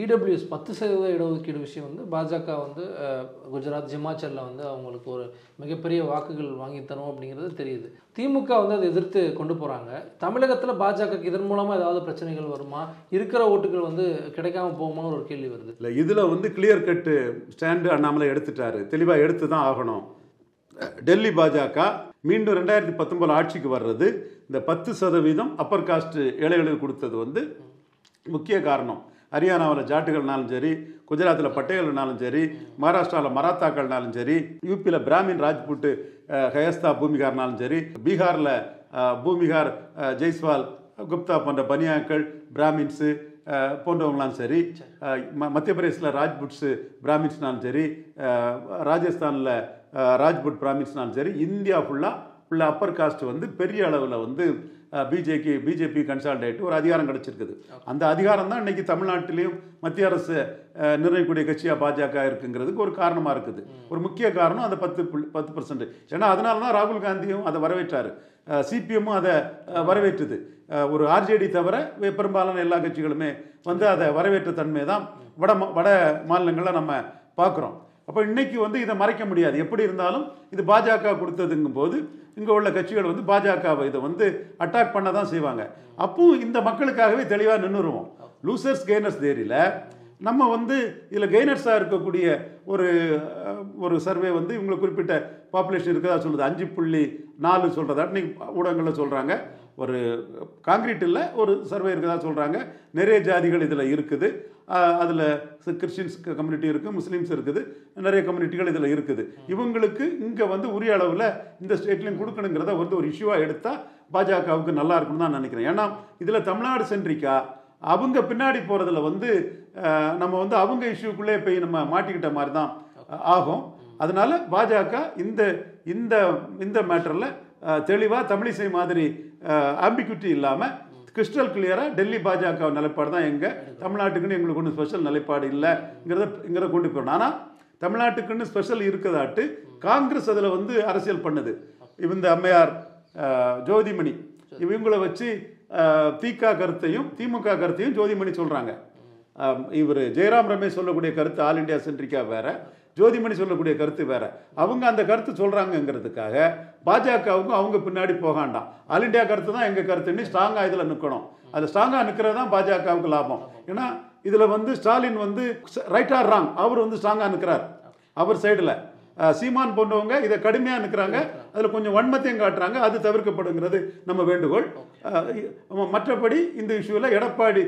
EWS பத்து சதவீத இடஒதுக்கீடு விஷயம் வந்து பாஜக வந்து குஜராத் ஹிமாச்சலில் வந்து அவங்களுக்கு ஒரு மிகப்பெரிய வாக்குகள் வாங்கி தரும் அப்படிங்கிறது தெரியுது. திமுக வந்து அதை எதிர்த்து கொண்டு போகிறாங்க தமிழகத்தில் பாஜகக்கு இதன் மூலமாக ஏதாவது பிரச்சனைகள் வருமா? இருக்கிற ஓட்டுகள் வந்து கிடைக்காம போகுமான்னு ஒரு கேள்வி வருது. இல்லை இதில் வந்து கிளியர் கட்டு ஸ்டாண்டு அண்ணாமலை எடுத்துட்டாரு. தெளிவாக எடுத்து தான் ஆகணும். டெல்லி பாஜக மீண்டும் ரெண்டாயிரத்தி பத்தொம்பது ஆட்சிக்கு வர்றது. இந்த பத்து சதவீதம் அப்பர் காஸ்ட் ஏழைகளுக்கு கொடுத்தது வந்து முக்கிய காரணம். ஹரியானாவில் ஜாட்டுகள்னாலும் சரி குஜராத்தில் பட்டேல்னாலும் சரி மகாராஷ்டிராவில் மராத்தாக்கள்னாலும் சரி யூபியில் பிராமின் ராஜ்புட்டு ஹயஸ்தா பூமிகார்னாலும் சரி பீகாரில் பூமிகார் ஜெய்ஸ்வால் குப்தா போன்ற பனியாக்கள் பிராமின்ஸு போன்றவங்களாலும் போன்றவங்களாம் சரி ம- மத்திய பிரதேசில் ராஜ்புட்ஸு பிராமின்ஸ்னாலும் சரி ராஜஸ்தானில் ராஜ்புட் பிராமின்ஸ்னாலும் சரி இந்தியா ஃபுல்லாக ஃபுல்லாக அப்பர் காஸ்ட் வந்து பெரிய அளவில் வந்து பிஜேபி பிஜேபி கன்சால்டேட் ஒரு அதிகாரம் கிடைச்சிருக்குது. அந்த அதிகாரம் தான் இன்னைக்கு தமிழ்நாட்டிலையும் மத்திய அரசு நிர்ணயிக்கக்கூடிய கட்சியாக பாஜக இருக்குங்கிறதுக்கு ஒரு காரணமாக இருக்குது. ஒரு முக்கிய காரணம் அந்த பத்து பத்து பர்சன்ட் ஏன்னா அதனால தான் ராகுல் காந்தியும் அதை வரவேற்றாரு. சிபிஎம்மும் அதை வரவேற்றுது. ஒரு ஆர்ஜேடி தவிர பெரும்பாலான எல்லா கட்சிகளுமே வந்து அதை வரவேற்ற தன்மை தான் வட வட மாநிலங்களில் நம்ம பார்க்குறோம். அப்போ இன்றைக்கி வந்து இதை மறைக்க முடியாது. எப்படி இருந்தாலும் இது பாஜக கொடுத்ததுங்கும் போது இங்கே உள்ள கட்சிகள் வந்து பாஜகவை இதை வந்து அட்டாக் பண்ண தான் செய்வாங்க. அப்போ இந்த மக்களுக்காகவே தெளிவாக நின்றுருவோம் லூசர்ஸ் கெய்னர்ஸ் தேரியில் நம்ம வந்து இதில் கெய்னர்ஸாக இருக்கக்கூடிய ஒரு ஒரு சர்வே வந்து இவங்களை குறிப்பிட்ட பாப்புலேஷன் இருக்கிறதா சொல்லுது. அஞ்சு புள்ளி நாலு சொல்கிறதா இன்னைக்கு ஊடகங்களில் சொல்கிறாங்க ஒரு காங்கிரீட் இல்லை ஒரு சர்வே இருக்கதா சொல்கிறாங்க நிறைய ஜாதிகள் இதில் இருக்குது. அதில் கிறிஸ்டின்ஸ் கம்யூனிட்டி இருக்குது முஸ்லீம்ஸ் இருக்குது நிறைய கம்யூனிட்டிகள் இதில் இருக்குது. இவங்களுக்கு இங்கே வந்து உரிய அளவில் இந்த ஸ்டேட்லையும் கொடுக்கணுங்கிறத வந்து ஒரு இஷ்யூவாக எடுத்தால் பாஜகவுக்கு நல்லா இருக்கும்னு தான் நினைக்கிறேன். ஏன்னா இதில் தமிழ்நாடு சென்றிக்கா அவங்க பின்னாடி போகிறதுல வந்து நம்ம வந்து அவங்க இஷ்யூக்குள்ளே போய் நம்ம மாட்டிக்கிட்ட மாதிரி தான் ஆகும். அதனால பாஜக இந்த இந்த இந்த மேட்டரில் தெளிவாக தமிழிசை மாதிரி ஆம்பிக்யூட்டி இல்லாமல் கிறிஸ்டல் கிளியராக டெல்லி பாஜக நிலைப்பாடு தான் எங்கள் தமிழ்நாட்டுக்குன்னு எங்களுக்கு ஒன்றும் ஸ்பெஷல் நிலைப்பாடு இல்லைங்கிறத இங்கிறத கொண்டு போயிடணும். ஆனால் தமிழ்நாட்டுக்குன்னு ஸ்பெஷல் இருக்கதாட்டு காங்கிரஸ் அதில் வந்து அரசியல் பண்ணுது. இந்த அம்மையார் ஜோதிமணி. இவங்களை வச்சு திகா திக கருத்தையும் திமுக கருத்தையும் ஜோதிமணி சொல்கிறாங்க இவர் ஜெயராம் ரமேஷ் சொல்லக்கூடிய கருத்து ஆல் இந்தியா சென்ட்ரிக்கா வேற. ஜோதிமணி சொல்லக்கூடிய கருத்து வேற. அவங்க அந்த கருத்து சொல்கிறாங்கங்கிறதுக்காக பாஜகவுக்கு அவங்க பின்னாடி போகாண்டாம் ஆல் இந்தியா கருத்து தான் எங்கள் கருத்துன்னு ஸ்ட்ராங்காக இதில் நிற்கணும் அது ஸ்ட்ராங்காக நிற்கிறது தான் பாஜகவுக்கு லாபம். ஏன்னா இதில் வந்து ஸ்டாலின் வந்து ரைட் ஆர் ராங் அவர் வந்து ஸ்ட்ராங்காக நிற்கிறார் அவர் சைடில் சீமான் போன்றவங்க இதை கடுமையாக நிற்கிறாங்க அதில் கொஞ்சம் வன்மத்தையும் காட்டுறாங்க. அது தவிர்க்கப்படுங்கிறது நம்ம வேண்டுகோள். மற்றபடி இந்த இஷ்யூவில் எடப்பாடி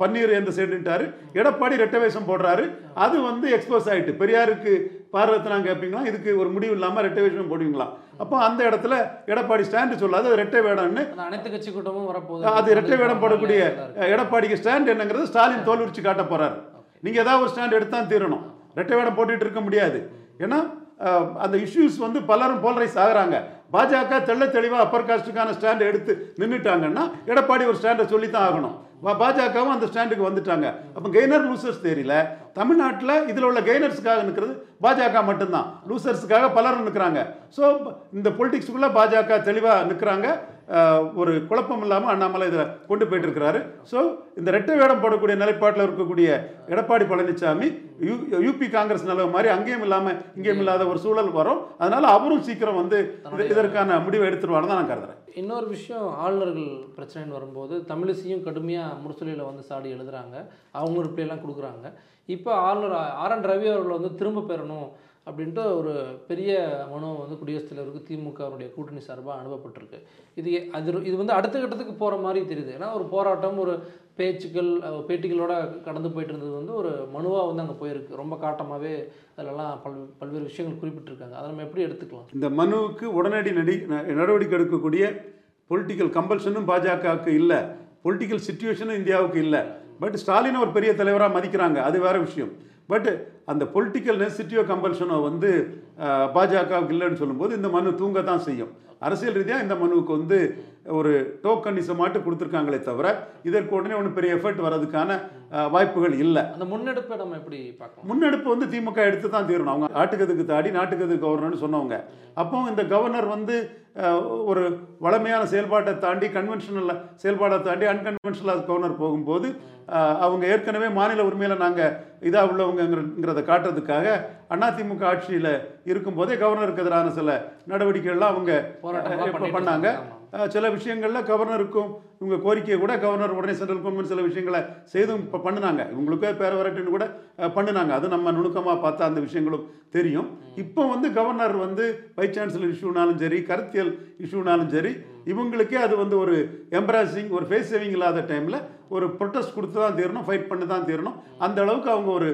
பன்னீர் எந்த சைடுன்ட்டாரு எடப்பாடி ரெட்டை வேஷம் போடுறாரு. அது வந்து எக்ஸ்போஸ் ஆயிட்டு. பெரியாருக்கு பாரதத்தினா கேட்பீங்களா இதுக்கு ஒரு முடிவு இல்லாமல் ரெட்டை வேஷம் போடுவீங்களா? அப்போ அந்த இடத்துல எடப்பாடி ஸ்டாண்டு சொல்லாது. அது ரெட்டை வேடம்னு. அனைத்து கட்சி கூட்டமும் வரப்போகுது. அது இரட்டை வேடம் போடக்கூடிய எடப்பாடிக்கு ஸ்டாண்ட் என்னங்கிறது ஸ்டாலின் தோல் உரிச்சு காட்ட போறாரு. நீங்க ஏதாவது ஒரு ஸ்டாண்ட் எடுத்தான் தீரணும். ரெட்டை வேடம் போட்டுட்டு இருக்க முடியாது. ஏன்னா அந்த இஷ்யூஸ் வந்து பலரும் போலரைஸ் ஆகுறாங்க. பாஜக தெள்ள தெளிவாக அப்பர் காஸ்ட்டுக்கான ஸ்டாண்டை எடுத்து நின்றுட்டாங்கன்னா எடப்பாடி ஒரு ஸ்டாண்டை சொல்லி தான் ஆகணும் பாஜகவும் அந்த ஸ்டாண்டுக்கு வந்துட்டாங்க. அப்போ கெய்னர் லூசர்ஸ் தெரியல. தமிழ்நாட்டில் இதில் உள்ள கெய்னர்ஸுக்காக நிற்கிறது பாஜக மட்டும்தான். லூசர்ஸுக்காக பலரும் நிற்கிறாங்க ஸோ இந்த பொலிட்டிக்ஸுக்குள்ளே பாஜக தெளிவாக நிற்கிறாங்க ஒரு குழப்பம் இல்லாமல் அண்ணாமலை இதில் கொண்டு போயிட்டு இருக்கிறாரு ஸோ இந்த ரெட்டை வேடம் போடக்கூடிய நிலைப்பாட்டில் இருக்கக்கூடிய எடப்பாடி பழனிசாமி யூ யூபி காங்கிரஸ் நிலவு மாதிரி அங்கேயும் இல்லாமல் இங்கேயும் இல்லாத ஒரு சூழல் வரும். அதனால அவரும் சீக்கிரம் வந்து இது- இதற்கான முடிவை எடுத்துருவான்னு தான் நான் கருதுறேன். இன்னொரு விஷயம் ஆளுநர்கள் பிரச்சனைன்னு வரும்போது தமிழிசையும் கடுமையாக முரசொலியில் வந்து சாடி எழுதுறாங்க. அவங்க ரிப்ளைலாம் கொடுக்குறாங்க. இப்போ ஆளுநர் ஆர் என் ரவி அவர்களை வந்து திரும்ப பெறணும். அப்படின்ட்டு ஒரு பெரிய மனு வந்து குடியரசுத் தலைவருக்கு திமுகவுடைய கூட்டணி சார்பாக அனுப்பப்பட்டிருக்கு. இது அது இது வந்து அடுத்த கட்டத்துக்கு போகிற மாதிரி தெரியுது. ஏன்னா ஒரு போராட்டம் ஒரு பேச்சுக்கள் பேட்டிகளோட கடந்து போயிட்டு இருந்தது வந்து ஒரு மனுவாக வந்து அங்கே போயிருக்கு. ரொம்ப காட்டமாகவே அதிலெல்லாம் பல் பல்வேறு விஷயங்கள் குறிப்பிட்டிருக்காங்க. அதை நம்ம எப்படி எடுத்துக்கலாம்? இந்த மனுவுக்கு உடனடி நடி ந- நடவடிக்கை எடுக்கக்கூடிய பொலிட்டிக்கல் கம்பல்ஷனும் பாஜகவுக்கு இல்லை. பொலிட்டிக்கல் சுச்சுவேஷனும் இந்தியாவுக்கு இல்லை. பட் ஸ்டாலினை ஒரு பெரிய தலைவராக மதிக்கிறாங்க. அது வேறு விஷயம். பட் அந்த பொலிட்டிக்கல் நெசிட்டியோ கம்பல்ஷனோ வந்து பாஜகவுக்கு இல்லைன்னு சொல்லும்போது இந்த மனு தூங்க தான் செய்யும். அரசியல் ரீதியாக இந்த மனுவுக்கு வந்து ஒரு டோக்கனிசமாட்டு கொடுத்துருக்காங்களே தவிர இதற்கு உடனே ஒன்றும் பெரிய எஃபர்ட் வர்றதுக்கான வாய்ப்புகள் இல்லை. அந்த முன்னெடுப்பை நம்ம எப்படி பார்க்கலாம் முன்னெடுப்பு வந்து திமுக எடுத்து தான் தீரணும். அவங்க ஆட்டுக்கதுக்கு தாடி நாட்டுக்கதுக்கு கவர்னர்னு சொன்னவங்க. அப்போ இந்த கவர்னர் வந்து ஒரு வளமையான செயல்பாட்டை தாண்டி கன்வென்ஷனல் செயல்பாடை தாண்டி அன்கன்வென்ஷனல் கவர்னர் போகும்போது அவங்க ஏற்கனவே மாநில உரிமையில் நாங்கள் இதாக உள்ளவங்கிறத காட்டுறதுக்காக அதிமுக ஆட்சியில் இருக்கும்போதே கவர்னருக்கு எதிரான சில நடவடிக்கைகள்லாம் அவங்க பண்ணாங்க. சில விஷயங்களில் கவர்னருக்கும் இவங்க கோரிக்கையை கூட கவர்னர் உடனே சென்ட்ரல் கவர்மெண்ட் சில விஷயங்களை செய்தும் இப்போ பண்ணுனாங்க. இவங்களுக்கே பேர வரட்டுன்னு கூட பண்ணுனாங்க. அது நம்ம நுணுக்கமாக பார்த்தா அந்த விஷயங்களும் தெரியும். இப்போ வந்து கவர்னர் வந்து வைஸ் சான்சலர் இஷ்யூனாலும் சரி கருத்தியல் இஷ்யூனாலும் சரி இவங்களுக்கே அது வந்து ஒரு எம்ப்ராசிங் ஒரு ஃபேஸ் சேவிங் இல்லாத டைமில் ஒரு ப்ரொட்டஸ்ட் கொடுத்து தான் தீரணும் ஃபைட் பண்ணி தான் தீரணும். அந்த அளவுக்கு அவங்க ஒரு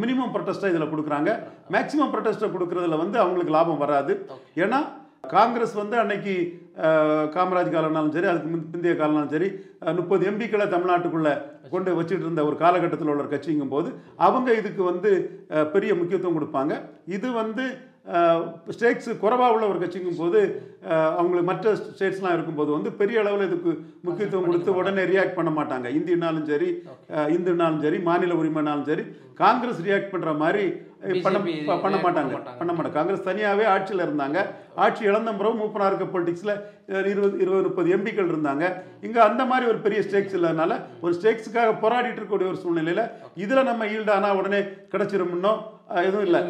மினிமம் ப்ரொட்டஸ்ட்டாக இதில் கொடுக்குறாங்க. மேக்ஸிமம் ப்ரொட்டஸ்ட்டை கொடுக்குறதுல வந்து அவங்களுக்கு லாபம் வராது. ஏன்னா காங்கிரஸ் வந்து அன்னைக்கு காமராஜ் காலம்னாலும் சரி அதுக்கு முந்தி- பிந்தைய காலம்னாலும் சரி முப்பது எம்பிக்களை தமிழ்நாட்டுக்குள்ளே கொண்டு வச்சுட்டு இருந்த ஒரு காலகட்டத்தில் உள்ள ஒரு கட்சிங்கும் போது அவங்க இதுக்கு வந்து பெரிய முக்கியத்துவம் கொடுப்பாங்க. இது வந்து ஸ்டேட்ஸ் குறைவாக உள்ள ஒரு கட்சிங்கும் போது அவங்களுக்கு மற்ற ஸ்டேட்ஸ்லாம் இருக்கும்போது வந்து பெரிய அளவில் இதுக்கு முக்கியத்துவம் கொடுத்து உடனே ரியாக்ட் பண்ண மாட்டாங்க. இந்தினாலும் சரி இந்துனாலும் சரி மாநில உரிமைனாலும் சரி காங்கிரஸ் ரியாக்ட் பண்ணுற மாதிரி பண்ண பண்ண மாட்டாங்க. பண்ண மாட்டாங்க. காங்கிரஸ் தனியாகவே ஆட்சியில் இருந்தாங்க. ஆட்சி இழந்த பிறகு மூப்பனா இருக்க பொலிட்டிக்ஸில் இருபது இருபது முப்பது எம்பிக்கள் இருந்தாங்க. இங்கே அந்த மாதிரி ஒரு பெரிய ஸ்டேக்ஸ் இல்லாதனால ஒரு ஸ்டேக்ஸுக்காக போராடிட்டு இருக்கக்கூடிய ஒரு சூழ்நிலையில் இதில் நம்ம ஈல்டானா உடனே கிடைச்சிருமுன்னோ எதுவும் இல்லை.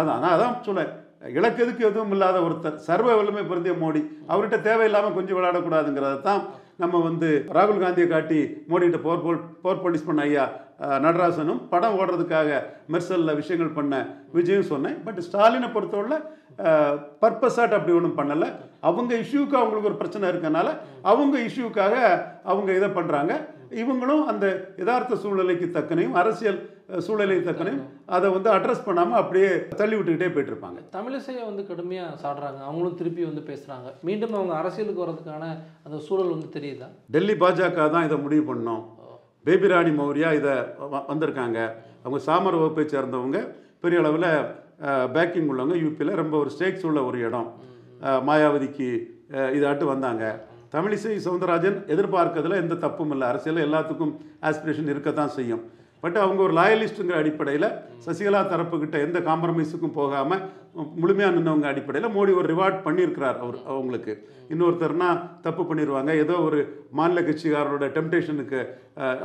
அதான் நான் அதான் சொல்லேன் இலக்கெதுக்கு எதுவும் இல்லாத ஒருத்தர். சர்வ வல்லமை பொருந்திய மோடி. அவர்கிட்ட தேவையில்லாமல் கொஞ்சம் விளையாடக்கூடாதுங்கிறத தான் நம்ம வந்து ராகுல் காந்தியை காட்டி மோடிகிட்ட போர் போல் போர் போலீஸ் பண்ண ஐயா நடராசனும் படம் ஓடுறதுக்காக மெர்சலில் விஷயங்கள் பண்ண விஜயும் சொன்னேன். பட் ஸ்டாலினை பொறுத்தவரை பர்பஸாட் அப்படி ஒன்றும் பண்ணலை. அவங்க இஷ்யூக்கு அவங்களுக்கு ஒரு பிரச்சனை இருக்கனால அவங்க இஷ்யூக்காக அவங்க இதை பண்ணுறாங்க இவங்களும் அந்த யதார்த்த சூழ்நிலைக்கு தக்கனையும் அரசியல் அஹ், சூழ்நிலைக்கு தக்கனையும் அதை வந்து அட்ரஸ் பண்ணாமல் அப்படியே தள்ளி விட்டுக்கிட்டே போயிட்டு இருப்பாங்க தமிழிசையை வந்து கடுமையாக சாடுறாங்க. அவங்களும் திருப்பி வந்து பேசுகிறாங்க மீண்டும் அவங்க அரசியலுக்கு வர்றதுக்கான அந்த சூழல் வந்து தெரியுதா? டெல்லி பாஜக தான் இதை முடிவு பண்ணோம் பேபி ராணி மௌரியா இதை வ- வந்திருக்காங்க. அவங்க சாமர் வகுப்பை சேர்ந்தவங்க. பெரிய அளவில் பேக்கிங் உள்ளவங்க. யூபியில் ரொம்ப ஒரு ஸ்டேக்ஸ் உள்ள ஒரு இடம். மாயாவதிக்கு இதாட்டு வந்தாங்க. தமிழிசை சவுந்தரராஜன் எதிர்பார்க்கறதுல எந்த தப்பும் இல்லை. அரசியலில் எல்லாத்துக்கும் ஆஸ்பிரேஷன் இருக்க தான் செய்யும். பட் அவங்க ஒரு லாயலிஸ்ட்டுங்கிற அடிப்படையில் சசிகலா தரப்புக்கிட்ட எந்த காம்ப்ரமைஸுக்கும் போகாமல் முழுமையாக நின்றவங்க அடிப்படையில் மோடி ஒரு ரிவார்ட் பண்ணியிருக்கிறார் அவர் அவங்களுக்கு. இன்னொருத்தர்னா தப்பு பண்ணிடுவாங்க ஏதோ ஒரு மாநில கட்சிக்காரரோட டெம்டேஷனுக்கு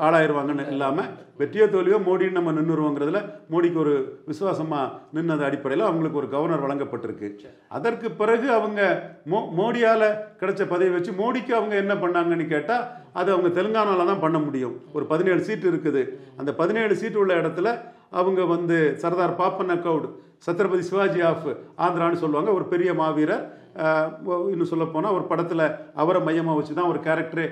ஆளாயிருவாங்கன்னு இல்லாமல் வெற்றியோ தோல்வியோ மோடின்னு நம்ம நின்றுருவோங்கிறதுல மோடிக்கு ஒரு விசுவாசமாக நின்னது அடிப்படையில் அவங்களுக்கு ஒரு கவர்னர் வழங்கப்பட்டிருக்கு. அதற்கு பிறகு அவங்க மோ மோடியால் கிடைச்ச பதவி வச்சு மோடிக்கு அவங்க என்ன பண்ணாங்கன்னு கேட்டால் அது அவங்க தெலுங்கானாவில் தான் பண்ண முடியும். ஒரு பதினேழு சீட்டு இருக்குது. அந்த பதினேழு சீட்டு உள்ள இடத்துல அவங்க வந்து சர்தார் பாப்பன் அக்கவுட் சத்ரபதி சிவாஜி ஆஃப் ஆந்திரான்னு சொல்லுவாங்க. ஒரு பெரிய மாவீரர் இன்னும் சொல்லப்போனால் ஒரு படத்தில் அவரை மையமாக வச்சு தான் ஒரு கேரக்டரே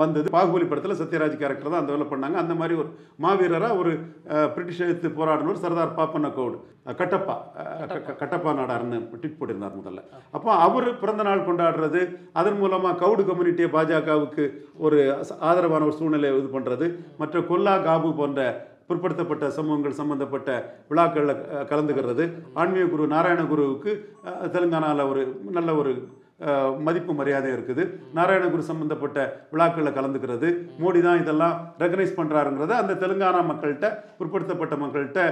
வந்தது. பாகுபலி படத்தில் சத்யராஜ் கேரக்டர் தான் அந்த வேலை பண்ணாங்க. அந்த மாதிரி ஒரு மாவீரராக ஒரு பிரிட்டிஷ் எழுத்து போராடினவர் சர்தார் பாப்பண்ண அக்கவுட் கட்டப்பா கட்டப்பா நாடார்னு ட்வீட் போட்டிருந்தார் முதல்ல. அப்போ அவர் பிறந்த நாள் கொண்டாடுறது அதன் மூலமாக கவுடு கம்யூனிட்டியை பாஜகவுக்கு ஒரு ஆதரவான ஒரு சூழ்நிலையை இது பண்ணுறது மற்ற கொல்லா காபு போன்ற பிற்படுத்தப்பட்ட சமூகங்கள் சம்பந்தப்பட்ட விழாக்களில் கலந்துக்கிறது ஆன்மீக குரு நாராயண குருவுக்கு தெலுங்கானாவில் ஒரு நல்ல ஒரு மதிப்பு மரியாதை இருக்குது. நாராயணகுரு சம்பந்தப்பட்ட விழாக்களில் கலந்துக்கிறது. மோடி தான் இதெல்லாம் ரெகனைஸ் பண்ணுறாருங்கிறத அந்த தெலுங்கானா மக்கள்கிட்ட பிற்படுத்தப்பட்ட மக்கள்கிட்ட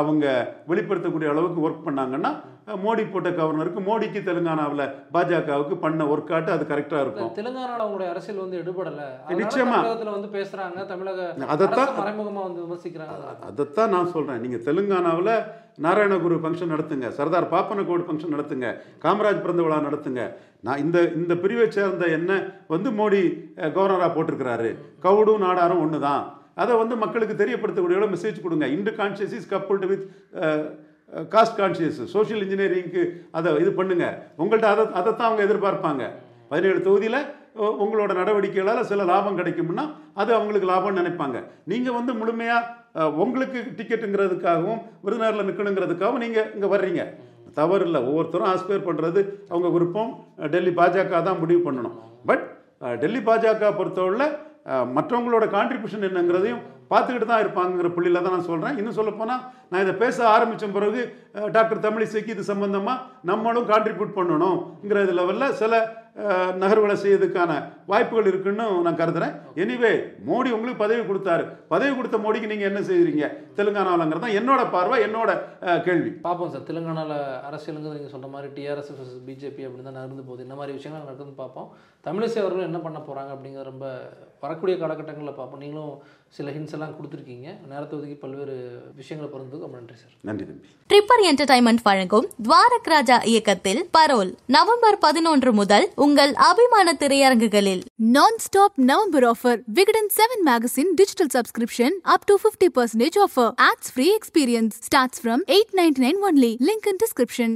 அவங்க வெளிப்படுத்தக்கூடிய அளவுக்கு ஒர்க் பண்ணாங்கன்னா மோடி போட்ட கவர்னருக்கு மோடிக்கு தெலுங்கானாவில் பாஜகவுக்கு பண்ண ஒர்க் ஆட்டு அது கரெக்டாக இருக்கும். தெலுங்கானால அவங்களுடைய அரசியல் வந்து எடுபடல. நிச்சயமா. தமிழகத்துல வந்து பேசுறாங்க தமிழக அதைத்தான் அரசு மறைமுகமா வந்து விமர்சிக்கிறாங்க. அதைத்தான் நான் சொல்கிறேன் நீங்கள் தெலுங்கானாவில் நாராயணகுரு ஃபங்க்ஷன் நடத்துங்க சர்தார் பாப்பனகோடு ஃபங்க்ஷன் நடத்துங்க காமராஜ் பிறந்த விழா நடத்துங்க. நான் இந்த இந்த பிரிவை சேர்ந்த என்ன வந்து மோடி கவர்னராக போட்டிருக்கிறாரு. கவுடும் நாடாரும் ஒன்று தான் அதை வந்து மக்களுக்கு தெரியப்படுத்தக்கூடிய மெசேஜ் கொடுங்க. Into conscious is coupled with caste conscious social இன்ஜினியரிங்க்கு அதை இது பண்ணுங்க. உங்கள்கிட்ட அதை அதைத்தான் அவங்க எதிர்பார்ப்பாங்க. பதினேழு தொகுதியில் உங்களோட நடவடிக்கைகளால் சில லாபம் கிடைக்கும்னா அது அவங்களுக்கு லாபம்னு நினைப்பாங்க. நீங்கள் வந்து முழுமையாக உங்களுக்கு டிக்கெட்டுங்கிறதுக்காகவும் விருதுநகரில் நிற்கணுங்கிறதுக்காகவும் நீங்கள் இங்கே வர்றீங்க. தவறு இல்லை. ஒவ்வொருத்தரும் ஆஸ்பயர் பண்ணுறது அவங்க விருப்பம். டெல்லி பாஜக தான் முடிவு பண்ணணும். பட் டெல்லி பாஜக பொறுத்தவரையில் மற்றவங்களோட கான்ட்ரிபியூஷன் என்னங்கிறதையும் பார்த்துக்கிட்டு தான் இருப்பாங்கிற புள்ளியில் தான் நான் சொல்கிறேன் இன்னும் சொல்லப்போனால் நான் இதை பேச ஆரம்பித்த பிறகு டாக்டர் தமிழிசைக்கு இது சம்மந்தமாக நம்மளும் கான்ட்ரிபியூட் பண்ணணுங்கிற லெவலில் சில நகர்வுகளை செய்யறதுக்கான வாய்ப்புகள் இருக்குன்னு நான் கருதுறேன். எனிவே மோடி உங்களுக்கு பதவி கொடுத்தாரு. பதவி கொடுத்த மோடிக்கு நீங்கள் என்ன செய்கிறீங்க தெலுங்கானாவிலங்கிறது? தான் என்னோட பார்வை என்னோட கேள்வி. பார்ப்போம் சார். தெலுங்கானாவில் அரசியலுங்கிறது நீங்கள் சொல்கிற மாதிரி டிஆர்எஸ் பிஜேபி அப்படின்னு தான் நகர்ந்து போகுது. இந்த மாதிரி விஷயங்கள் நடக்குதுன்னு பார்ப்போம் தமிழிசை அவர்கள் என்ன பண்ண போகிறாங்க அப்படிங்கிற ரொம்ப வரக்கூடிய காலகட்டங்களில் பார்ப்போம் நீங்களும் சில ஹிண்ட்ஸ் எல்லாம் கொடுத்துருக்கீங்க நேரத்தை ஒதுக்கி பல்வேறு விஷயங்களை பிறந்ததுக்கு ரொம்ப நன்றி சார் நன்றி தம்பி ட்ரிப்பர் என்டர்டைன்மெண்ட் வழங்கும் துவாரக் ராஜா இயக்கத்தில் பரோல் நவம்பர் பதினொன்று முதல் உங்கள் அபிமான திரையரங்குகளில் Non-stop November offer. Vigadin 7 magazine digital subscription up to 50% offer. Ads free experience starts from 8.99 only. Link in description.